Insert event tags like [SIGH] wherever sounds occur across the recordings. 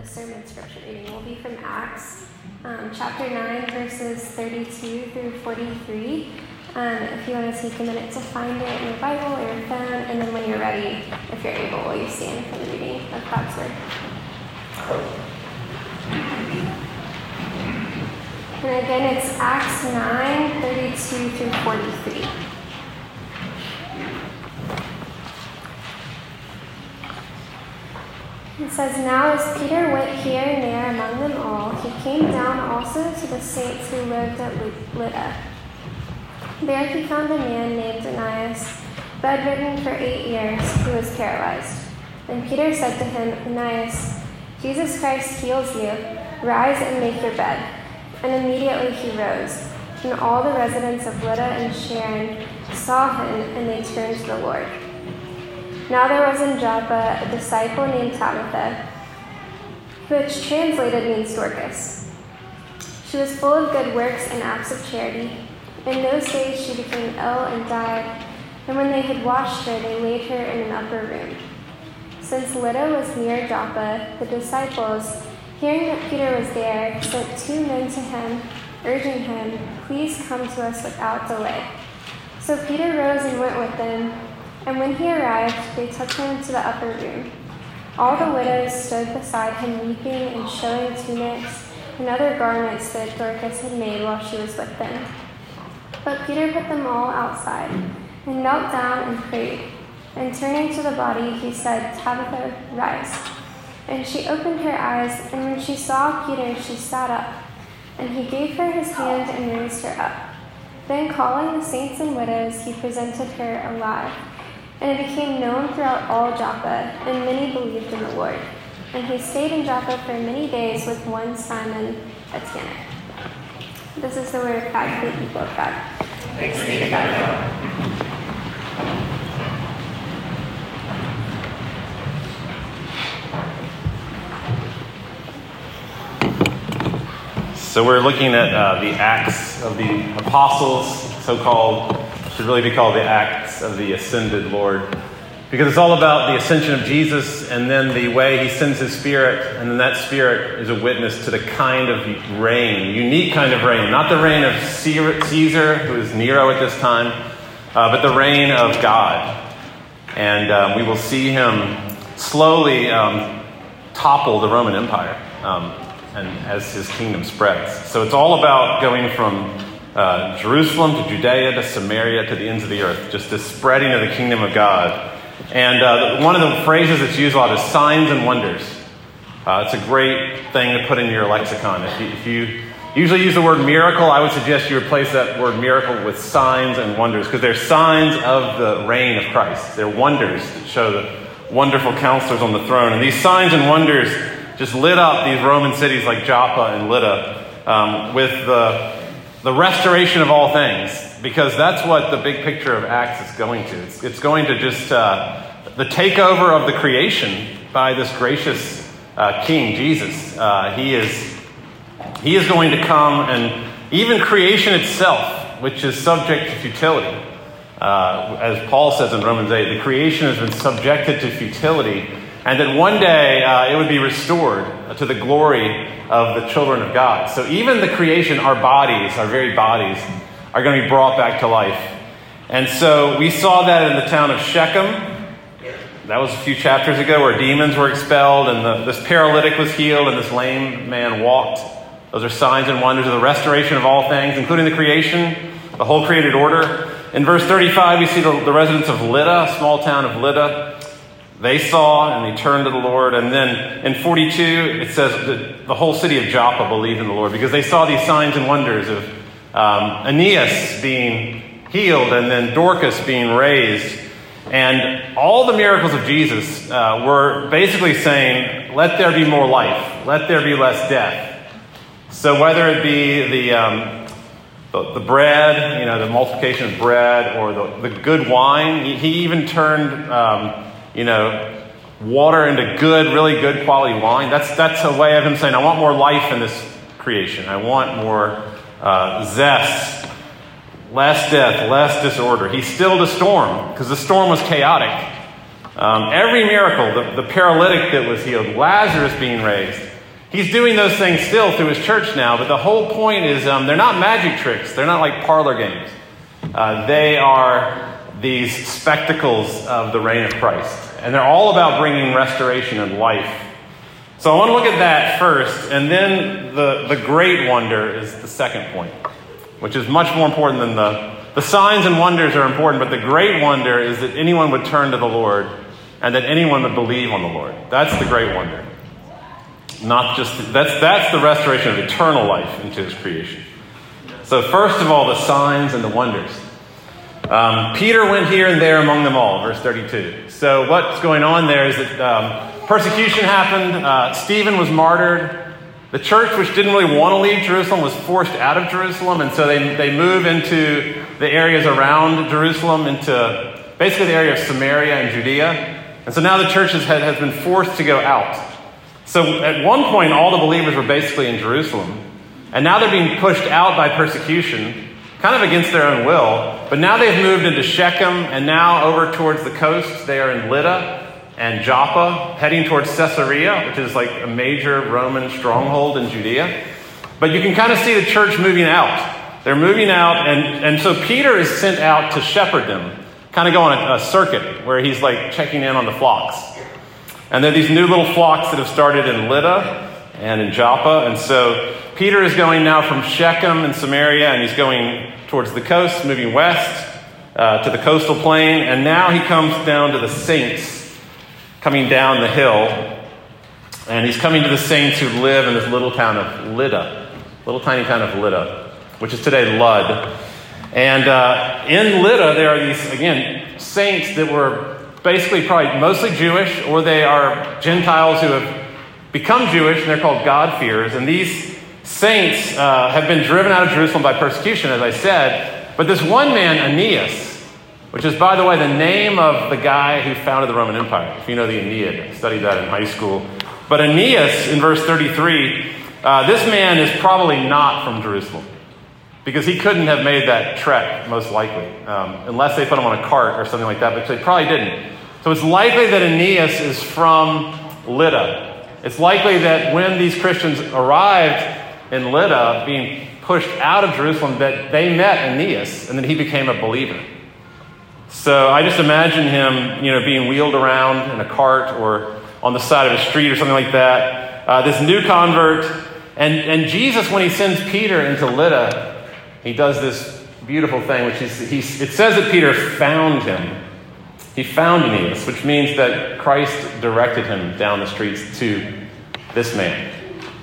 The sermon scripture reading, will be from Acts um, chapter 9, verses 32 through 43. Um, if you want to take a minute to find it in your Bible or your phone, and then when you're ready, if you're able, will you stand for the reading of God's Word? And again, it's Acts 9, 32 through 43. Says, Now as Peter went here and there among them all, he came down also to the saints who lived at Lydda. There he found a man named Aeneas, bedridden for eight years, who was paralyzed. And Peter said to him, Aeneas, Jesus Christ heals you. Rise and make your bed. And immediately he rose. And all the residents of Lydda and Sharon saw him, and they turned to the Lord. Now there was in Joppa a disciple named Tabitha, which translated means Dorcas. She was full of good works and acts of charity. In those days she became ill and died, and when they had washed her, they laid her in an upper room. Since Lydda was near Joppa, the disciples, hearing that Peter was there, sent two men to him, urging him, Please come to us without delay. So Peter rose and went with them. And when he arrived, they took him to the upper room. All the widows stood beside him, weeping and showing tunics and other garments that Dorcas had made while she was with them. But Peter put them all outside and knelt down and prayed. And turning to the body, he said, Tabitha, rise. And she opened her eyes, and when she saw Peter, she sat up. And he gave her his hand and raised her up. Then, calling the saints and widows, he presented her alive. And it became known throughout all Joppa, and many believed in the Lord. And he stayed in Joppa for many days with one Simon, a tanner. This is the word of God for the people of God. Thanks be to God. So we're looking at uh, the Acts of the Apostles, so called, should really be called the Acts of the Ascended Lord. Because it's all about the ascension of Jesus and then the way he sends his spirit, and then that spirit is a witness to the kind of reign, unique kind of reign, not the reign of Caesar, who is Nero at this time, uh, but the reign of God. And um, we will see him slowly um, topple the Roman Empire. Um, and as his kingdom spreads. So it's all about going from uh, Jerusalem to Judea to Samaria to the ends of the earth, just this spreading of the kingdom of God. And uh, one of the phrases that's used a lot is signs and wonders. Uh, it's a great thing to put in your lexicon. If you, if you usually use the word miracle, I would suggest you replace that word miracle with signs and wonders because they're signs of the reign of Christ. They're wonders that show the wonderful counselors on the throne. And these signs and wonders just lit up these Roman cities like Joppa and Lydda um, with the, the restoration of all things, because that's what the big picture of Acts is going to. It's, it's going to just uh, the takeover of the creation by this gracious uh, King, Jesus. Uh, he, is, he is going to come, and even creation itself, which is subject to futility. Uh, as Paul says in Romans 8, the creation has been subjected to futility and that one day uh, it would be restored to the glory of the children of God. So even the creation, our bodies, our very bodies, are going to be brought back to life. And so we saw that in the town of Shechem. That was a few chapters ago where demons were expelled and the, this paralytic was healed and this lame man walked. Those are signs and wonders of the restoration of all things, including the creation, the whole created order. In verse 35, we see the, the residents of Lydda, a small town of Lydda. They saw and they turned to the Lord. And then in 42, it says that the whole city of Joppa believed in the Lord because they saw these signs and wonders of um, Aeneas being healed and then Dorcas being raised. And all the miracles of Jesus uh, were basically saying, let there be more life, let there be less death. So whether it be the, um, the, the, bread, you know, the multiplication of bread, or the, the good wine, he, even turned, um, you know, water into good, really good quality wine. That's, that's a way of him saying, I want more life in this creation. I want more uh, zest less death, less disorder. He stilled a storm because the storm was chaotic. Um, every miracle, the, the paralytic that was healed, Lazarus being raised, he's doing those things still through his church now. But the whole point is um, they're not magic tricks, they're not like parlor games. Uh, they are these spectacles of the reign of Christ. And they're all about bringing restoration and life. So I want to look at that first, and then the, the great wonder is the second point which is much more important than the, the signs and wonders are important, but the great wonder is that anyone would turn to the Lord and that anyone would believe on the Lord. That's the great wonder. Not just, that's, that's the restoration of eternal life into his creation. So, first of all, the signs and the wonders. Um, Peter went here and there among them all, verse 32. So, what's going on there is that um, persecution happened. Uh, Stephen was martyred. The church, which didn't really want to leave Jerusalem, was forced out of Jerusalem, and so they, they move into the areas around Jerusalem, into basically the area of Samaria and Judea. And so now the church has, has been forced to go out. So at one point, all the believers were basically in Jerusalem, and now they're being pushed out by persecution, kind of against their own will. But now they've moved into Shechem, and now over towards the coast, they are in Lydda and Joppa, heading towards Caesarea, which is like a major Roman stronghold in Judea. But you can kind of see the church moving out. They're moving out, and, and so Peter is sent out to shepherd them, kind of go on a, a circuit where he's like checking in on the flocks. And there are these new little flocks that have started in Lydda and in Joppa. And so Peter is going now from Shechem in Samaria, and he's going towards the coast, moving west uh, to the coastal plain. And now he comes down to the saints coming down the hill, and he's coming to the saints who live in this little town of Lydda, little tiny town of Lydda, which is today Lud. And uh, in Lydda, there are these, again, saints that were basically probably mostly Jewish, or they are Gentiles who have become Jewish, and they're called God-fearers. And these saints uh, have been driven out of Jerusalem by persecution, as I said. But this one man, Aeneas, which is, by the way, the name of the guy who founded the Roman Empire. If you know the Aeneid, studied that in high school. But Aeneas, in verse 33, uh, this man is probably not from Jerusalem because he couldn't have made that trek, most likely, um, unless they put him on a cart or something like that, but they probably didn't. So it's likely that Aeneas is from Lydda. It's likely that when these Christians arrived in Lydda, being pushed out of Jerusalem, that they met Aeneas and then he became a believer. So I just imagine him, you know, being wheeled around in a cart or on the side of a street or something like that. Uh, this new convert. And, and Jesus, when he sends Peter into Lydda, he does this beautiful thing, which is, he, it says that Peter found him. He found Aeneas, which means that Christ directed him down the streets to this man.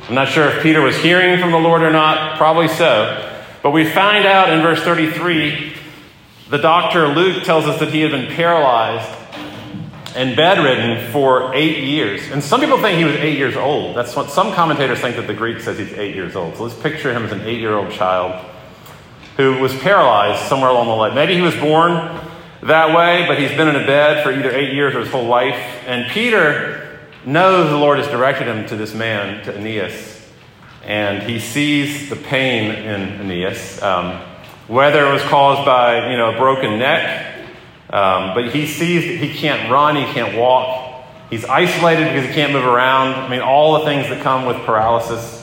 I'm not sure if Peter was hearing from the Lord or not, probably so. But we find out in verse 33 the doctor, Luke, tells us that he had been paralyzed and bedridden for eight years. And some people think he was eight years old. That's what some commentators think that the Greek says he's eight years old. So let's picture him as an eight year old child who was paralyzed somewhere along the line. Maybe he was born that way, but he's been in a bed for either eight years or his whole life. And Peter knows the Lord has directed him to this man, to Aeneas. And he sees the pain in Aeneas. Um, whether it was caused by, you know, a broken neck, um, but he sees that he can't run, he can't walk. He's isolated because he can't move around. I mean, all the things that come with paralysis.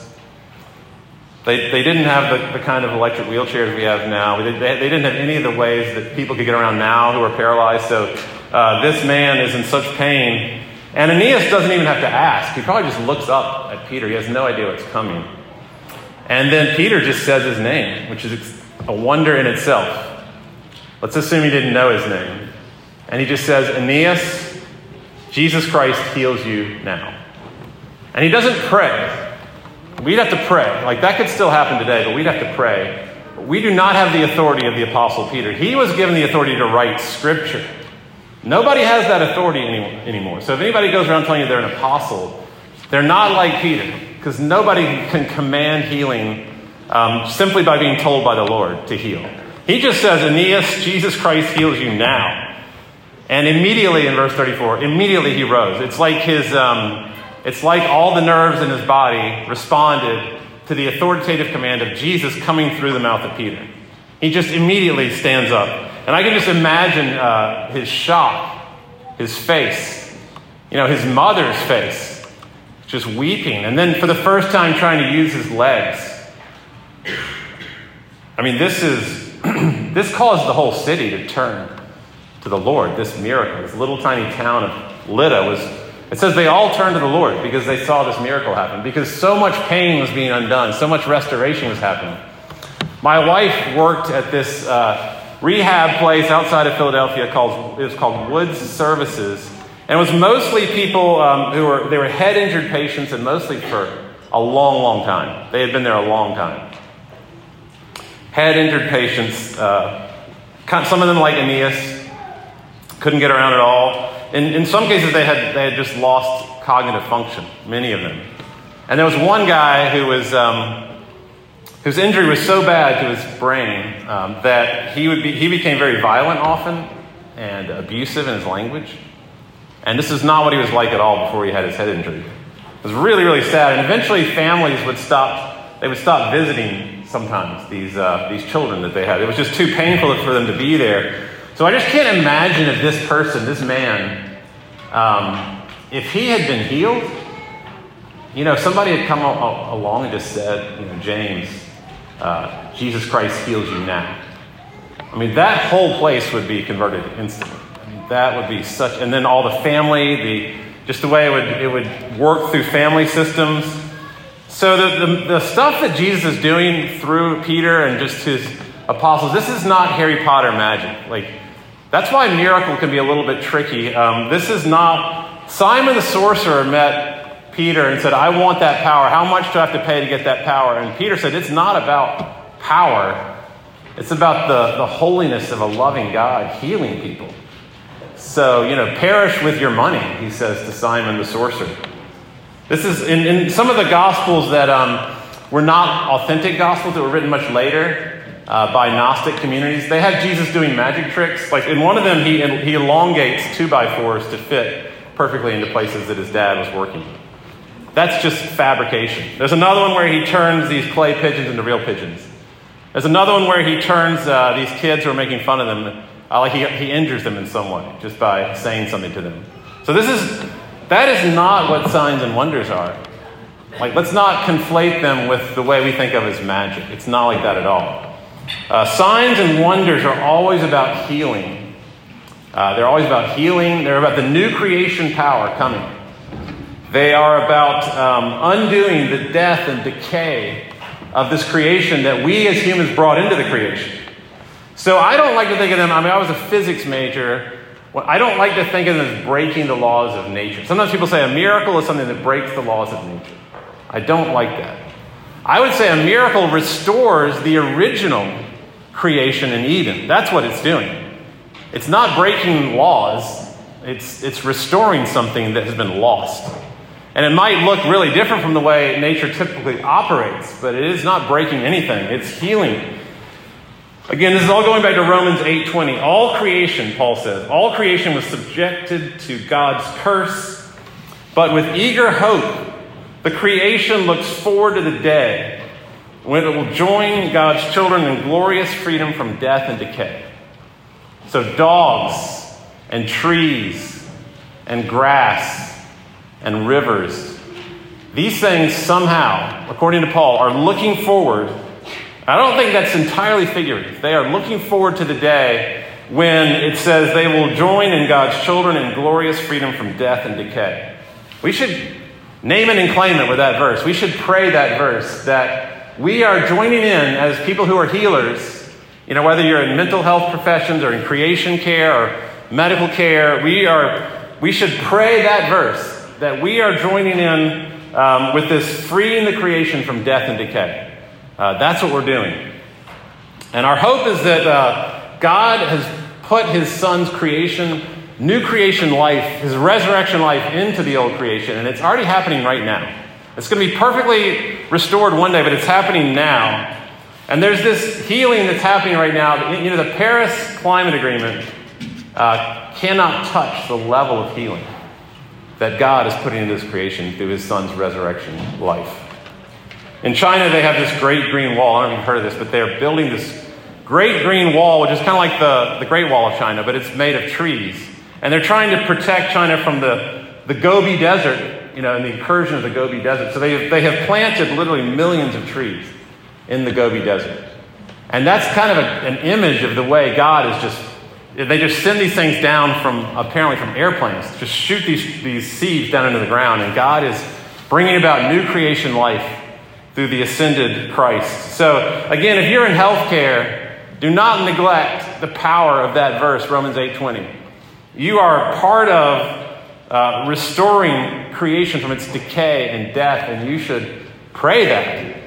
They, they didn't have the, the kind of electric wheelchairs we have now. They, they, didn't have any of the ways that people could get around now who are paralyzed. So uh, this man is in such pain. And Aeneas doesn't even have to ask. He probably just looks up at Peter. He has no idea what's coming. And then Peter just says his name, which is a wonder in itself. Let's assume he didn't know his name. And he just says, Aeneas, Jesus Christ heals you now. And he doesn't pray. We'd have to pray. Like that could still happen today, but we'd have to pray. We do not have the authority of the Apostle Peter. He was given the authority to write Scripture. Nobody has that authority anymore. So if anybody goes around telling you they're an apostle, they're not like Peter, because nobody can command healing um, simply by being told by the Lord to heal. He just says, Aeneas, Jesus Christ heals you now. And immediately in verse 34, immediately he rose. It's like his, um, it's like all the nerves in his body responded to the authoritative command of Jesus coming through the mouth of Peter. He just immediately stands up. And I can just imagine uh, his shock, his face, you know, his mother's face, just weeping. And then for the first time, trying to use his legs. I mean, this is [CLEARS THROAT] this caused the whole city to turn to the Lord. This miracle, this little tiny town of Lydda was. It says they all turned to the Lord because they saw this miracle happen. Because so much pain was being undone, so much restoration was happening. My wife worked at this uh, rehab place outside of Philadelphia called it was called Woods Services, and it was mostly people um, who were they were head injured patients, and mostly for a long, long time. They had been there a long time head injured patients. Uh, some of them, like Aeneas, couldn't get around at all. In, in some cases, they had, they had just lost cognitive function, many of them. And there was one guy who was, um, whose injury was so bad to his brain um, that he, would be, he became very violent often and abusive in his language. And this is not what he was like at all before he had his head injury. It was really, really sad. And eventually, families would stop, they would stop visiting sometimes, these, uh, these children that they had. It was just too painful for them to be there. So I just can't imagine if this person, this man, um, if he had been healed, you know, somebody had come along and just said, you know, James, uh, Jesus Christ heals you now. I mean, that whole place would be converted instantly. I mean, that would be such, and then all the family, the just the way it would it would work through family systems. So, the, the, the, stuff that Jesus is doing through Peter and just his apostles, this is not Harry Potter magic. Like, that's why miracle can be a little bit tricky. Um, this is not. Simon the sorcerer met Peter and said, I want that power. How much do I have to pay to get that power? And Peter said, It's not about power, it's about the, the holiness of a loving God healing people. So, you know, perish with your money, he says to Simon the sorcerer. This is in, in some of the Gospels that um, were not authentic Gospels that were written much later uh, by Gnostic communities. They had Jesus doing magic tricks. Like in one of them, he, he elongates two by fours to fit perfectly into places that his dad was working. That's just fabrication. There's another one where he turns these clay pigeons into real pigeons. There's another one where he turns uh, these kids who are making fun of them, uh, like he, he injures them in some way just by saying something to them. So this is that is not what signs and wonders are. Like, let's not conflate them with the way we think of as magic. It's not like that at all. Uh, signs and wonders are always about healing. Uh, they're always about healing. They're about the new creation power coming. They are about um, undoing the death and decay of this creation that we as humans brought into the creation. So I don't like to think of them. I mean, I was a physics major, I don't like to think of them as breaking the laws of nature. Sometimes people say a miracle is something that breaks the laws of nature. I don't like that. I would say a miracle restores the original creation in Eden. That's what it's doing. It's not breaking laws, it's, it's restoring something that has been lost. And it might look really different from the way nature typically operates, but it is not breaking anything. It's healing Again, this is all going back to Romans 8:20. All creation, Paul says, all creation was subjected to God's curse, but with eager hope, the creation looks forward to the day when it will join God's children in glorious freedom from death and decay. So dogs and trees and grass and rivers, these things somehow, according to Paul, are looking forward I don't think that's entirely figurative. They are looking forward to the day when it says they will join in God's children in glorious freedom from death and decay. We should name it and claim it with that verse. We should pray that verse that we are joining in as people who are healers, you know, whether you're in mental health professions or in creation care or medical care, we, are, we should pray that verse that we are joining in um, with this freeing the creation from death and decay. Uh, that's what we're doing. And our hope is that uh, God has put his son's creation, new creation life, his resurrection life into the old creation, and it's already happening right now. It's going to be perfectly restored one day, but it's happening now. And there's this healing that's happening right now. You know, the Paris Climate Agreement uh, cannot touch the level of healing that God is putting into this creation through his son's resurrection life. In China, they have this great green wall. I don't know if you've heard of this, but they're building this great green wall, which is kind of like the, the Great Wall of China, but it's made of trees. And they're trying to protect China from the, the Gobi Desert, you know, and the incursion of the Gobi Desert. So they, they have planted literally millions of trees in the Gobi Desert. And that's kind of a, an image of the way God is just they just send these things down from apparently from airplanes, just shoot these, these seeds down into the ground, and God is bringing about new creation life through the ascended Christ. So, again, if you're in healthcare, do not neglect the power of that verse, Romans 8:20. You are part of uh, restoring creation from its decay and death, and you should pray that.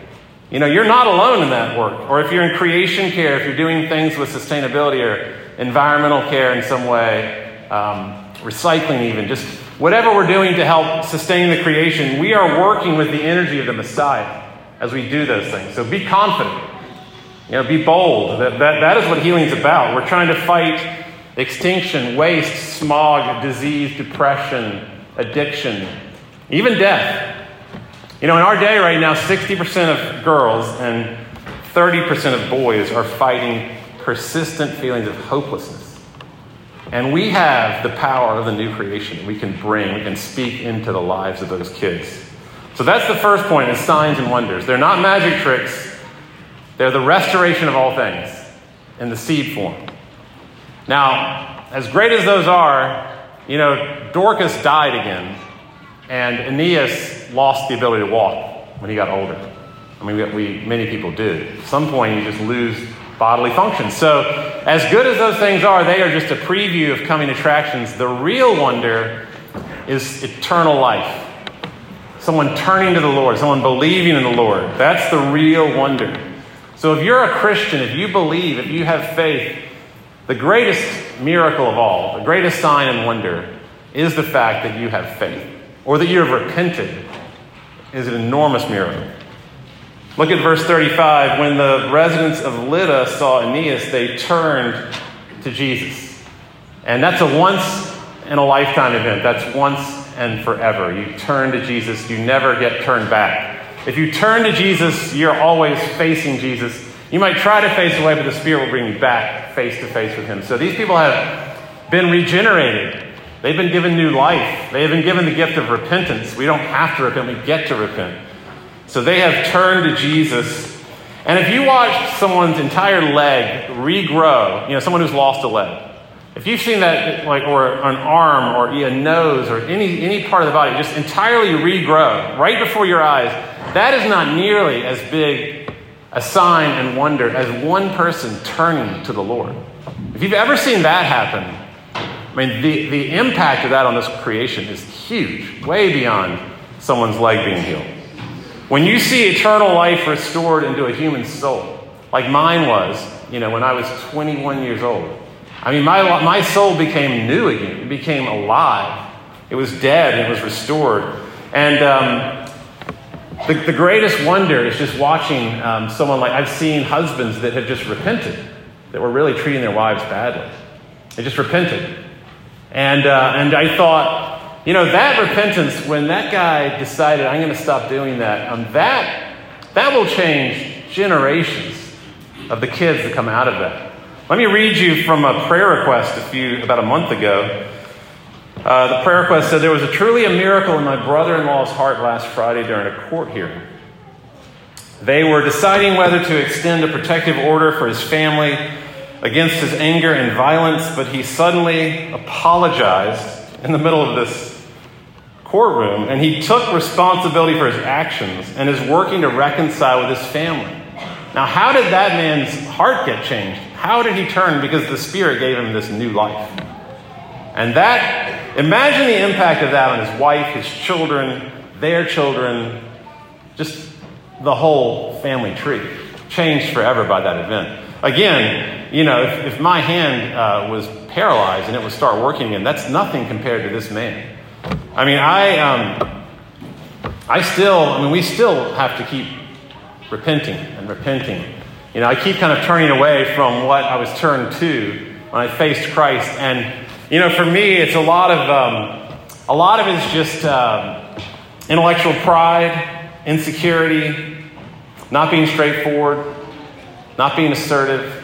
You know, you're not alone in that work. Or if you're in creation care, if you're doing things with sustainability or environmental care in some way, um, recycling even, just whatever we're doing to help sustain the creation, we are working with the energy of the Messiah as we do those things. So be confident. You know, be bold. That, that, that is what healing is about. We're trying to fight extinction, waste, smog, disease, depression, addiction, even death. You know, in our day right now, 60% of girls and 30% of boys are fighting persistent feelings of hopelessness. And we have the power of the new creation we can bring, can speak into the lives of those kids. So that's the first point is signs and wonders. They're not magic tricks. They're the restoration of all things in the seed form. Now, as great as those are, you know, Dorcas died again, and Aeneas lost the ability to walk when he got older. I mean, we, we many people do. At some point, you just lose bodily functions. So, as good as those things are, they are just a preview of coming attractions. The real wonder is eternal life. Someone turning to the Lord, someone believing in the Lord. That's the real wonder. So, if you're a Christian, if you believe, if you have faith, the greatest miracle of all, the greatest sign and wonder, is the fact that you have faith or that you have repented is an enormous miracle. Look at verse 35. When the residents of Lydda saw Aeneas, they turned to Jesus. And that's a once in a lifetime event. That's once and forever. You turn to Jesus, you never get turned back. If you turn to Jesus, you're always facing Jesus. You might try to face away, but the Spirit will bring you back face to face with Him. So these people have been regenerated. They've been given new life. They have been given the gift of repentance. We don't have to repent, we get to repent. So they have turned to Jesus. And if you watch someone's entire leg regrow, you know, someone who's lost a leg, if you've seen that, like, or an arm or a nose or any, any part of the body just entirely regrow right before your eyes, that is not nearly as big a sign and wonder as one person turning to the Lord. If you've ever seen that happen, I mean, the, the impact of that on this creation is huge, way beyond someone's leg being healed. When you see eternal life restored into a human soul, like mine was, you know, when I was 21 years old, I mean, my, my soul became new again. It became alive. It was dead it was restored. And um, the, the greatest wonder is just watching um, someone like I've seen husbands that have just repented, that were really treating their wives badly. They just repented. And, uh, and I thought, you know, that repentance, when that guy decided, I'm going to stop doing that, um, that, that will change generations of the kids that come out of that. Let me read you from a prayer request a few, about a month ago. Uh, the prayer request said, There was a truly a miracle in my brother in law's heart last Friday during a court hearing. They were deciding whether to extend a protective order for his family against his anger and violence, but he suddenly apologized in the middle of this courtroom and he took responsibility for his actions and is working to reconcile with his family. Now, how did that man's heart get changed? How did he turn? Because the Spirit gave him this new life. And that, imagine the impact of that on his wife, his children, their children, just the whole family tree. Changed forever by that event. Again, you know, if, if my hand uh, was paralyzed and it would start working again, that's nothing compared to this man. I mean, I, um, I still, I mean, we still have to keep repenting and repenting. You know, I keep kind of turning away from what I was turned to when I faced Christ. And, you know, for me, it's a lot of, um, a lot of it is just um, intellectual pride, insecurity, not being straightforward, not being assertive.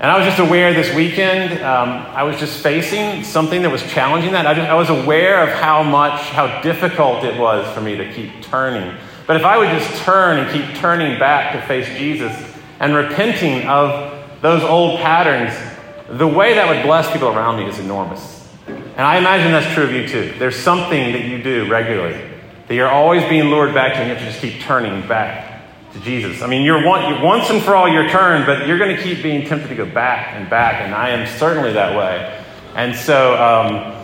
And I was just aware this weekend, um, I was just facing something that was challenging that. I, just, I was aware of how much, how difficult it was for me to keep turning. But if I would just turn and keep turning back to face Jesus and repenting of those old patterns, the way that would bless people around me is enormous. And I imagine that's true of you too. There's something that you do regularly that you're always being lured back to, and you have to just keep turning back to Jesus. I mean, you're, one, you're once and for all your turn, but you're going to keep being tempted to go back and back, and I am certainly that way. And so, um,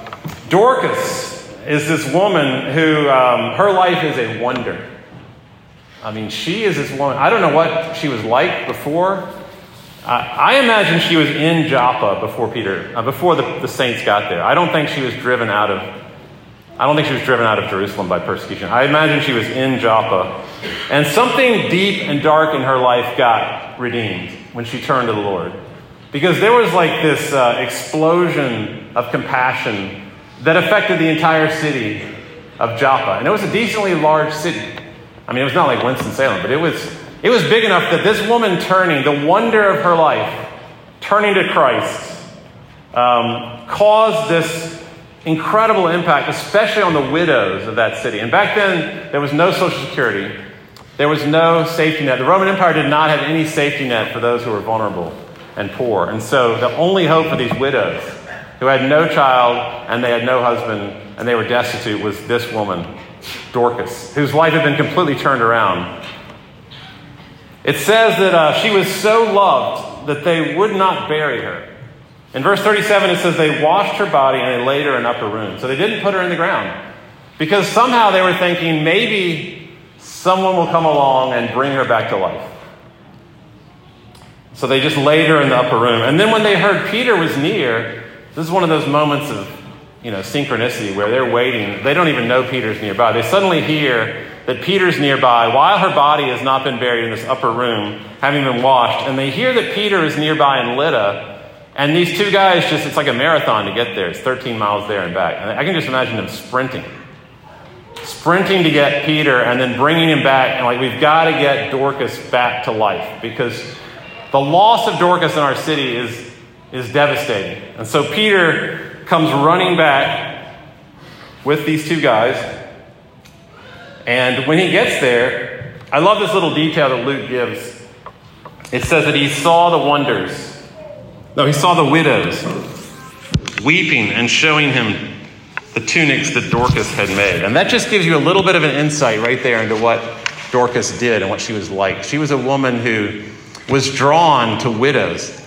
Dorcas is this woman who um, her life is a wonder. I mean, she is this woman. I don't know what she was like before. Uh, I imagine she was in Joppa before Peter, uh, before the, the saints got there. I don't think she was driven out of I don't think she was driven out of Jerusalem by persecution. I imagine she was in Joppa. And something deep and dark in her life got redeemed when she turned to the Lord. Because there was like this uh, explosion of compassion that affected the entire city of Joppa. And it was a decently large city. I mean, it was not like Winston-Salem, but it was, it was big enough that this woman turning, the wonder of her life, turning to Christ, um, caused this incredible impact, especially on the widows of that city. And back then, there was no Social Security, there was no safety net. The Roman Empire did not have any safety net for those who were vulnerable and poor. And so the only hope for these widows who had no child and they had no husband and they were destitute was this woman, Dorcas, whose life had been completely turned around. It says that uh, she was so loved that they would not bury her. In verse 37, it says they washed her body and they laid her in upper room. So they didn't put her in the ground because somehow they were thinking maybe someone will come along and bring her back to life. So they just laid her in the upper room. And then when they heard Peter was near, this is one of those moments of you know, synchronicity where they're waiting. They don't even know Peter's nearby. They suddenly hear that Peter's nearby while her body has not been buried in this upper room, having been washed. And they hear that Peter is nearby in Lydda. And these two guys just, it's like a marathon to get there. It's 13 miles there and back. And I can just imagine them sprinting. Sprinting to get Peter and then bringing him back. And like, we've got to get Dorcas back to life because the loss of Dorcas in our city is, is devastating. And so Peter comes running back with these two guys. And when he gets there, I love this little detail that Luke gives. It says that he saw the wonders no, he saw the widows weeping and showing him the tunics that Dorcas had made. And that just gives you a little bit of an insight right there into what Dorcas did and what she was like. She was a woman who was drawn to widows,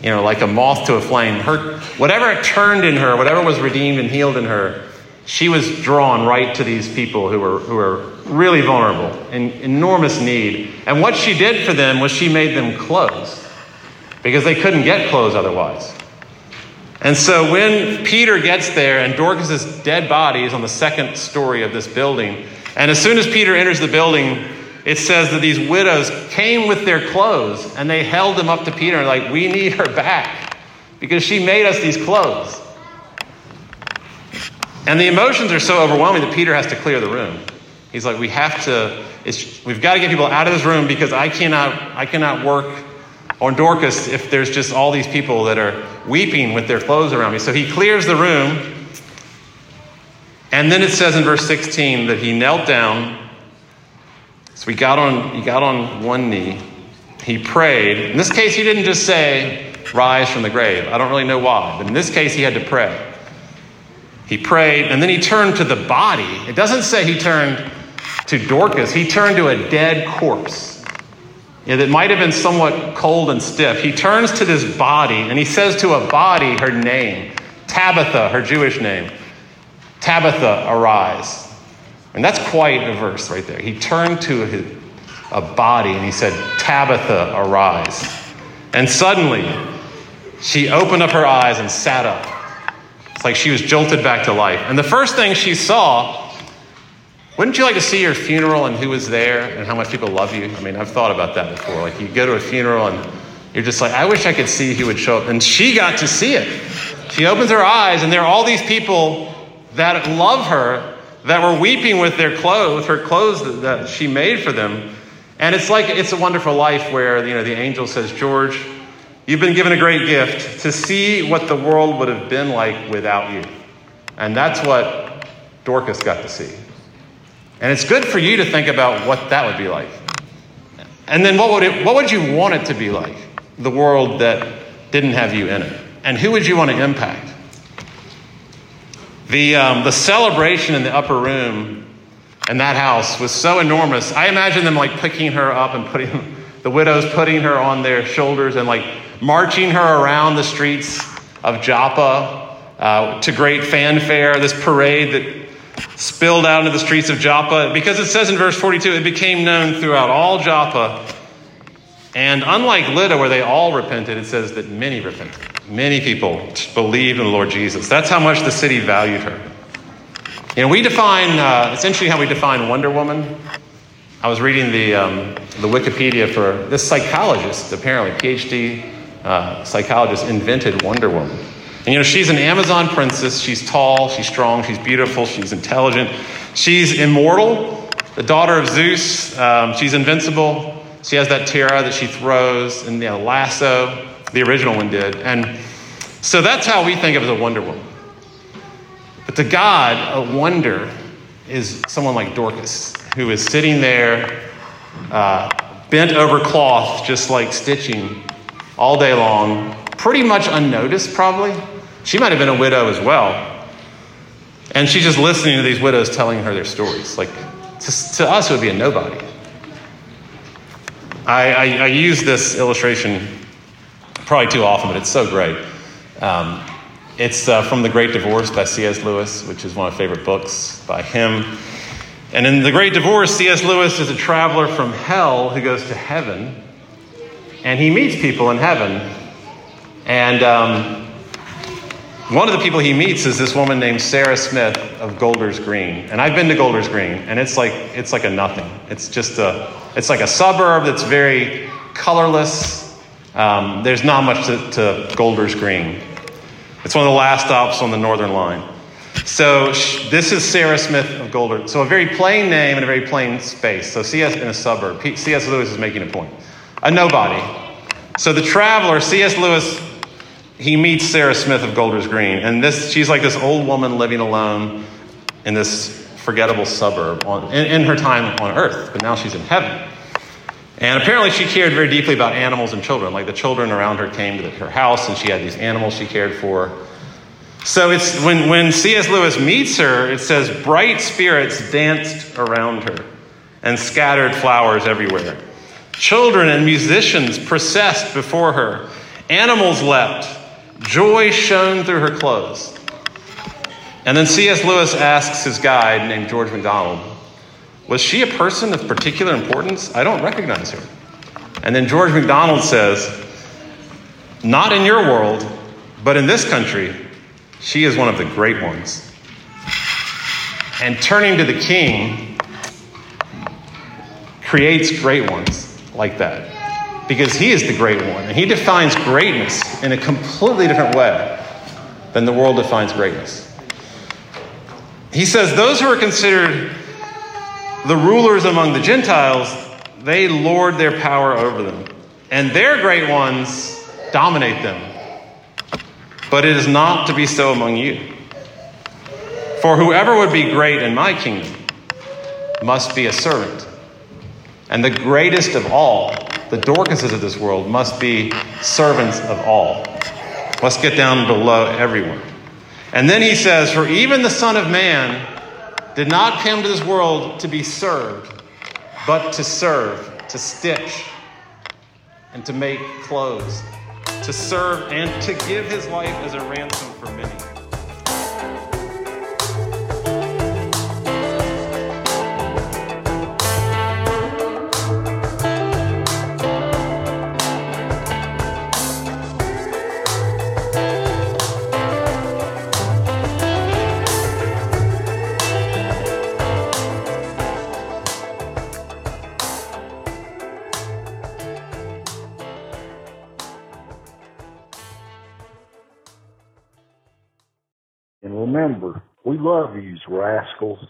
you know, like a moth to a flame. Her, whatever turned in her, whatever was redeemed and healed in her, she was drawn right to these people who were, who were really vulnerable, in enormous need. And what she did for them was she made them clothes because they couldn't get clothes otherwise. And so when Peter gets there and Dorcas' dead body is on the second story of this building, and as soon as Peter enters the building, it says that these widows came with their clothes and they held them up to Peter and like, we need her back because she made us these clothes. And the emotions are so overwhelming that Peter has to clear the room. He's like, we have to, we've got to get people out of this room because I cannot, I cannot work on Dorcas if there's just all these people that are weeping with their clothes around me. So he clears the room. And then it says in verse 16 that he knelt down. So he got on, he got on one knee. He prayed. In this case, he didn't just say, rise from the grave. I don't really know why, but in this case, he had to pray. He prayed, and then he turned to the body. It doesn't say he turned to Dorcas, he turned to a dead corpse yeah, that might have been somewhat cold and stiff. He turns to this body and he says to a body her name Tabitha, her Jewish name. Tabitha, arise. And that's quite a verse right there. He turned to his, a body and he said, Tabitha, arise. And suddenly, she opened up her eyes and sat up. It's like she was jolted back to life. And the first thing she saw, wouldn't you like to see your funeral and who was there and how much people love you? I mean, I've thought about that before. Like, you go to a funeral and you're just like, I wish I could see who would show up. And she got to see it. She opens her eyes, and there are all these people that love her that were weeping with their clothes, her clothes that, that she made for them. And it's like it's a wonderful life where you know the angel says, George, You've been given a great gift to see what the world would have been like without you. And that's what Dorcas got to see. And it's good for you to think about what that would be like. And then what would, it, what would you want it to be like? The world that didn't have you in it. And who would you want to impact? The, um, the celebration in the upper room in that house was so enormous. I imagine them like picking her up and putting [LAUGHS] the widows putting her on their shoulders and like marching her around the streets of Joppa uh, to great fanfare, this parade that spilled out into the streets of Joppa. Because it says in verse 42, it became known throughout all Joppa. And unlike Lydda, where they all repented, it says that many repented. Many people believed in the Lord Jesus. That's how much the city valued her. You know, we define, uh, interesting how we define Wonder Woman. I was reading the, um, the Wikipedia for this psychologist, apparently, PhD uh, psychologist, invented Wonder Woman. And you know, she's an Amazon princess. She's tall, she's strong, she's beautiful, she's intelligent, she's immortal, the daughter of Zeus. Um, she's invincible. She has that tiara that she throws and you know, lasso. The original one did. And so that's how we think of a Wonder Woman. But to God, a wonder is someone like Dorcas, who is sitting there, uh, bent over cloth, just like stitching, all day long, pretty much unnoticed, probably. She might have been a widow as well. And she's just listening to these widows telling her their stories. Like, to, to us, it would be a nobody. I, I, I, use this illustration probably too often, but it's so great. Um, it's uh, from The Great Divorce by C.S. Lewis, which is one of my favorite books by him. And in The Great Divorce, C.S. Lewis is a traveler from hell who goes to heaven and he meets people in heaven. And um, one of the people he meets is this woman named Sarah Smith of Golders Green. And I've been to Golders Green, and it's like it's like a nothing. It's just a it's like a suburb that's very colorless. Um, there's not much to, to Golders Green. It's one of the last stops on the Northern Line. So sh- this is Sarah Smith of Golders. So a very plain name and a very plain space. So C.S. in a suburb. C.S. Lewis is making a point a nobody. So the traveler, C.S. Lewis, he meets Sarah Smith of Golders Green, and this she's like this old woman living alone in this forgettable suburb on, in, in her time on earth, but now she's in heaven. And apparently, she cared very deeply about animals and children. Like the children around her came to the, her house, and she had these animals she cared for. So it's when, when C.S. Lewis meets her, it says, bright spirits danced around her and scattered flowers everywhere. Children and musicians processed before her. Animals leapt. Joy shone through her clothes. And then C.S. Lewis asks his guide, named George MacDonald, Was she a person of particular importance? I don't recognize her. And then George MacDonald says, Not in your world, but in this country, she is one of the great ones. And turning to the king, creates great ones like that because he is the great one. And he defines greatness in a completely different way than the world defines greatness. He says, Those who are considered the rulers among the Gentiles, they lord their power over them, and their great ones dominate them. But it is not to be so among you. For whoever would be great in my kingdom must be a servant and the greatest of all, the Dorcases of this world, must be servants of all. Let's get down below everyone. And then he says, For even the Son of Man did not come to this world to be served, but to serve, to stitch, and to make clothes, to serve and to give his life as a ransom for many. Love you, rascals.